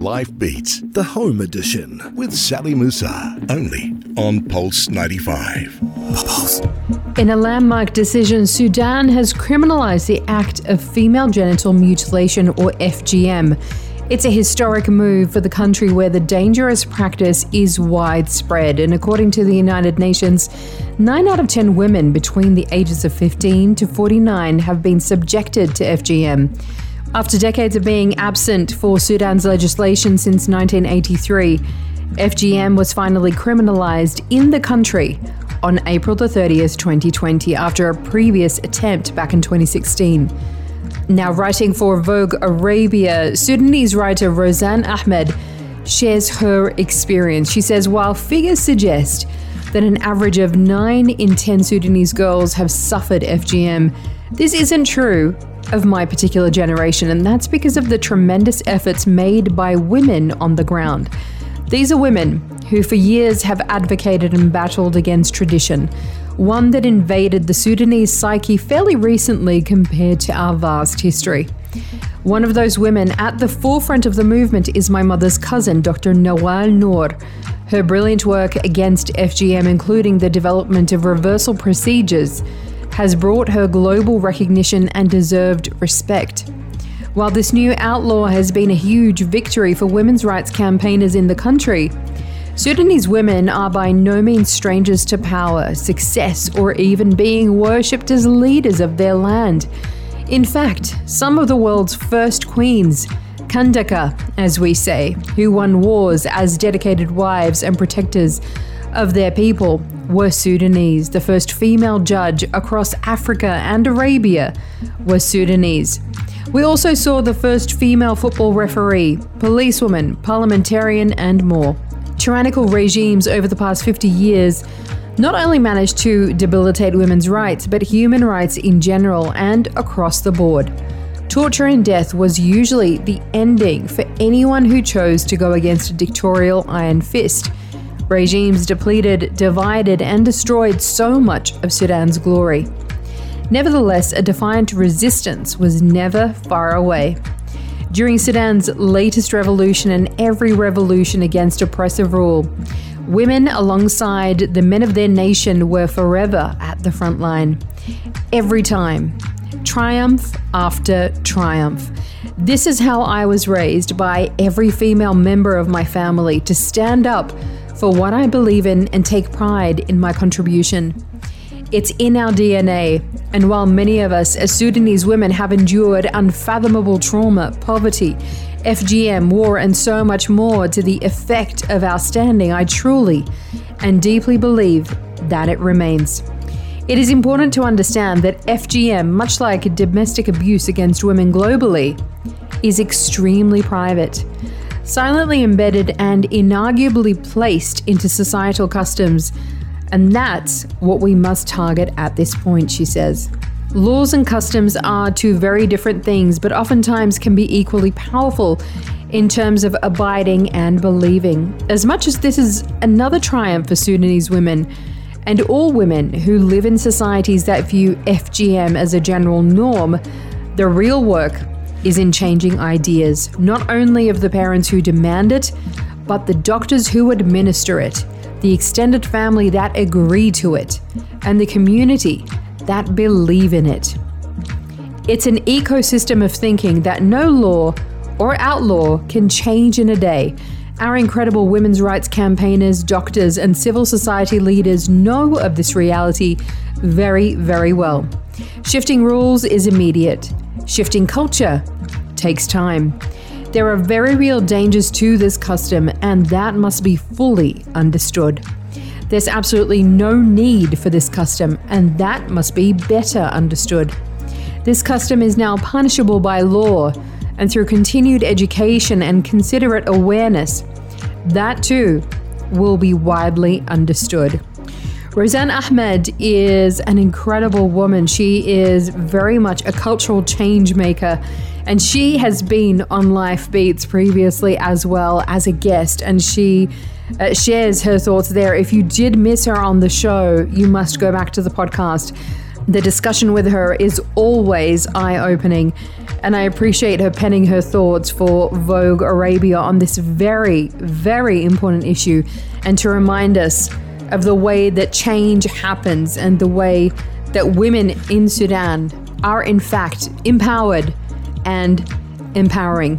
Life Beats, the home edition with Sally Musa, only on Pulse 95. Pulse. In a landmark decision, Sudan has criminalized the act of female genital mutilation or FGM. It's a historic move for the country where the dangerous practice is widespread. And according to the United Nations, 9 out of 10 women between the ages of 15 to 49 have been subjected to FGM. After decades of being absent for Sudan's legislation since 1983, FGM was finally criminalized in the country on April the 30th, 2020, after a previous attempt back in 2016. Now, writing for Vogue Arabia, Sudanese writer Rozan Ahmed shares her experience. She says, while figures suggest that an average of 9 in 10 Sudanese girls have suffered FGM, this isn't true of my particular generation, and that's because of the tremendous efforts made by women on the ground. These are women who, for years, have advocated and battled against tradition, one that invaded the Sudanese psyche fairly recently compared to our vast history. One of those women at the forefront of the movement is my mother's cousin, Dr. Nawal Nour. Her brilliant work against FGM, including the development of reversal procedures, has brought her global recognition and deserved respect. While this new outlaw has been a huge victory for women's rights campaigners in the country, Sudanese women are by no means strangers to power, success, or even being worshipped as leaders of their land. In fact, some of the world's first queens, Kandaka, as we say, who won wars as dedicated wives and protectors of their people were Sudanese. The first female judge across Africa and Arabia was Sudanese. We also saw the first female football referee, policewoman, parliamentarian, and more. Tyrannical regimes over the past 50 years not only managed to debilitate women's rights, but human rights in general and across the board. Torture and death was usually the ending for anyone who chose to go against a dictatorial iron fist. Regimes depleted, divided, and destroyed so much of Sudan's glory. Nevertheless, a defiant resistance was never far away. During Sudan's latest revolution and every revolution against oppressive rule, women alongside the men of their nation were forever at the front line. Every time, triumph after triumph. This is how I was raised by every female member of my family to stand up for what I believe in and take pride in my contribution. It's in our DNA, and while many of us as Sudanese women have endured unfathomable trauma, poverty, FGM, war, and so much more to the effect of our standing, I truly and deeply believe that it remains. It is important to understand that FGM, much like domestic abuse against women globally, is extremely private silently embedded and inarguably placed into societal customs. And that's what we must target at this point, she says. Laws and customs are two very different things, but oftentimes can be equally powerful in terms of abiding and believing. As much as this is another triumph for Sudanese women and all women who live in societies that view FGM as a general norm, the real work is in changing ideas, not only of the parents who demand it, but the doctors who administer it, the extended family that agree to it, and the community that believe in it. It's an ecosystem of thinking that no law or outlaw can change in a day. Our incredible women's rights campaigners, doctors, and civil society leaders know of this reality very, very well. Shifting rules is immediate. Shifting culture takes time. There are very real dangers to this custom, and that must be fully understood. There's absolutely no need for this custom, and that must be better understood. This custom is now punishable by law, and through continued education and considerate awareness, that too will be widely understood. Rozan Ahmed is an incredible woman. She is very much a cultural change maker. And she has been on Life Beats previously as well as a guest, and she uh, shares her thoughts there. If you did miss her on the show, you must go back to the podcast. The discussion with her is always eye opening, and I appreciate her penning her thoughts for Vogue Arabia on this very, very important issue and to remind us of the way that change happens and the way that women in Sudan are, in fact, empowered and empowering.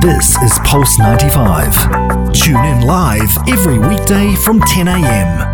This is Pulse 95. Tune in live every weekday from 10 a.m.